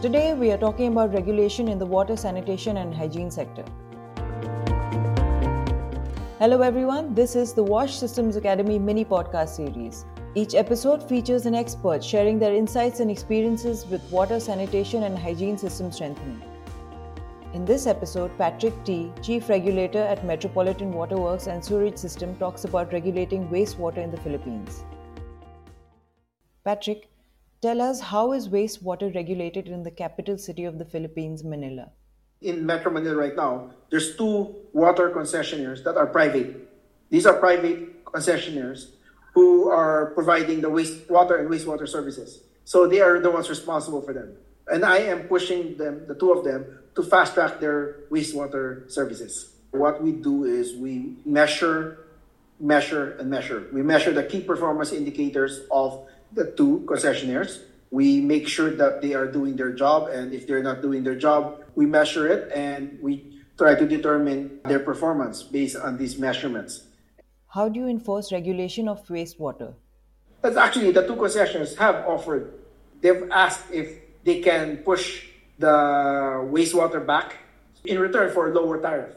Today, we are talking about regulation in the water, sanitation, and hygiene sector. Hello, everyone. This is the WASH Systems Academy mini podcast series. Each episode features an expert sharing their insights and experiences with water, sanitation, and hygiene system strengthening. In this episode, Patrick Ty., Chief Regulator at Metropolitan Waterworks and Sewerage System, talks about regulating wastewater in the Philippines. Patrick, tell us how is wastewater regulated in the capital city of the Philippines, Manila? In Metro Manila right now, there's two water concessionaires that are private. These are private concessionaires who are providing the wastewater and wastewater services. So they are the ones responsible for them. And I am pushing them, the two of them, to fast track their wastewater services. What we do is we measure, measure, and measure. We measure the key performance indicators of the two concessionaires. We make sure that they are doing their job, and if they're not doing their job, we measure it and we try to determine their performance based on these measurements. How do you enforce regulation of wastewater? That's actually the two concessionaires have offered. They've asked if they can push the wastewater back in return for a lower tariff.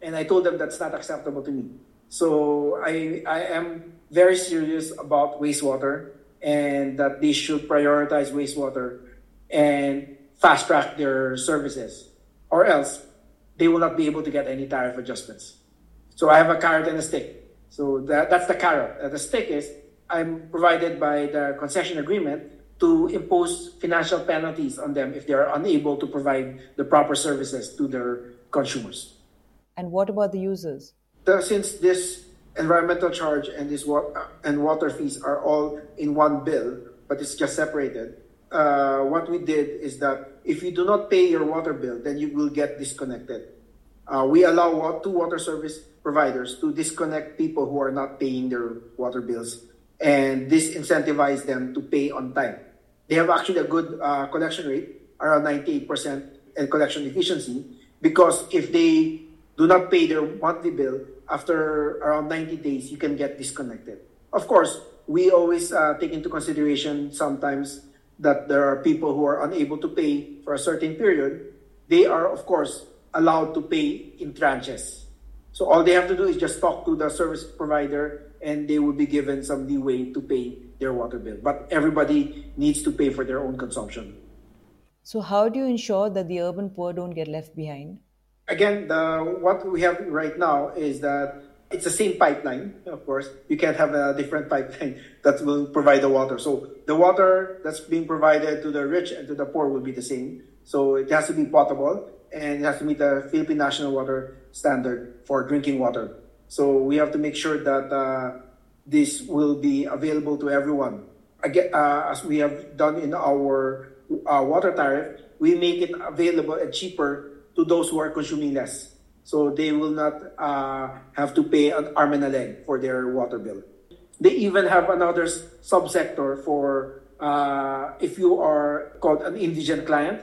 And I told them that's not acceptable to me. So I, I am very serious about wastewater and that they should prioritize wastewater and fast track their services, or else they will not be able to get any tariff adjustments. So I have a carrot and a stick. So that, that's the carrot. Uh, the stick is I'm provided by the concession agreement to impose financial penalties on them if they are unable to provide the proper services to their consumers. And what about the users? The, since this environmental charge and wa- and water fees are all in one bill, but it's just separated. Uh, what we did is that if you do not pay your water bill, then you will get disconnected. Uh, we allow two water service providers to disconnect people who are not paying their water bills, and this incentivizes them to pay on time. They have actually a good uh, collection rate, around 98% and collection efficiency, because if they do not pay their monthly bill, after around 90 days, you can get disconnected. Of course, we always uh, take into consideration sometimes that there are people who are unable to pay for a certain period. They are, of course, allowed to pay in tranches. So all they have to do is just talk to the service provider and they will be given some leeway to pay their water bill. But everybody needs to pay for their own consumption. So, how do you ensure that the urban poor don't get left behind? Again, the, what we have right now is that it's the same pipeline, of course. You can't have a different pipeline that will provide the water. So the water that's being provided to the rich and to the poor will be the same. So it has to be potable and it has to meet the Philippine National Water Standard for drinking water. So we have to make sure that uh, this will be available to everyone. Again, uh, as we have done in our uh, water tariff, we make it available and cheaper to those who are consuming less. So they will not uh, have to pay an arm and a leg for their water bill. They even have another subsector for uh, if you are called an indigent client.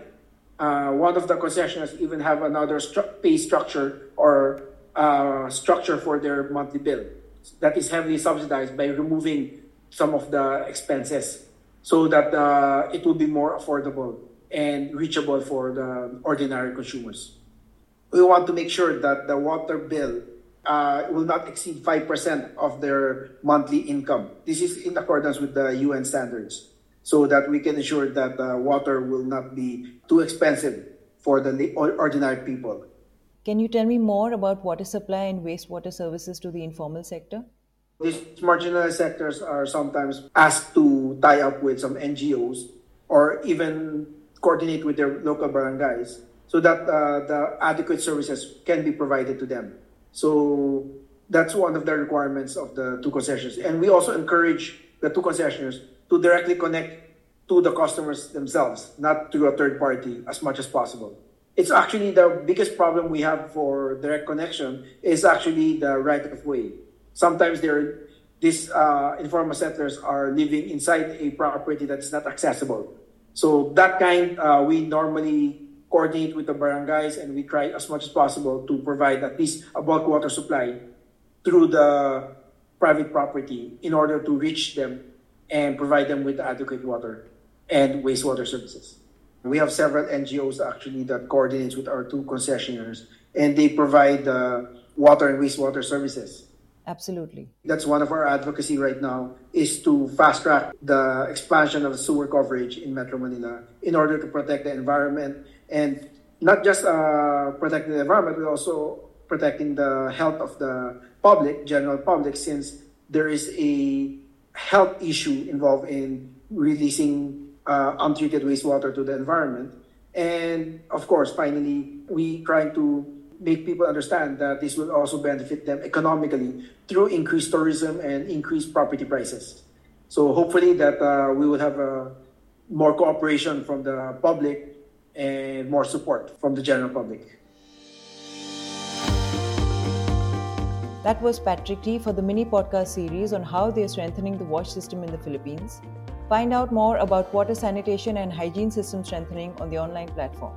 Uh, one of the concessionaires even have another stru- pay structure or uh, structure for their monthly bill that is heavily subsidized by removing some of the expenses so that uh, it will be more affordable and reachable for the ordinary consumers. We want to make sure that the water bill uh, will not exceed 5% of their monthly income. This is in accordance with the UN standards so that we can ensure that uh, water will not be too expensive for the ordinary people. Can you tell me more about water supply and wastewater services to the informal sector? These marginalized sectors are sometimes asked to tie up with some NGOs or even coordinate with their local barangays so that uh, the adequate services can be provided to them. So that's one of the requirements of the two concessions. And we also encourage the two concessionaires to directly connect to the customers themselves, not through a third party as much as possible. It's actually the biggest problem we have for direct connection is actually the right of way. Sometimes there, these uh, informal settlers are living inside a property that's not accessible. So that kind, uh, we normally coordinate with the barangays and we try as much as possible to provide at least a bulk water supply through the private property in order to reach them and provide them with adequate water and wastewater services. We have several NGOs actually that coordinates with our two concessionaires, and they provide uh, water and wastewater services. Absolutely. That's one of our advocacy right now is to fast track the expansion of sewer coverage in Metro Manila in order to protect the environment and not just uh, protecting the environment, but also protecting the health of the public, general public, since there is a health issue involved in releasing uh, untreated wastewater to the environment. And of course, finally, we try to make people understand that this will also benefit them economically through increased tourism and increased property prices. So hopefully that uh, we will have uh, more cooperation from the public and more support from the general public. That was Patrick Ty for the mini podcast series on how they are strengthening the wash system in the Philippines. Find out more about water sanitation and hygiene system strengthening on the online platform.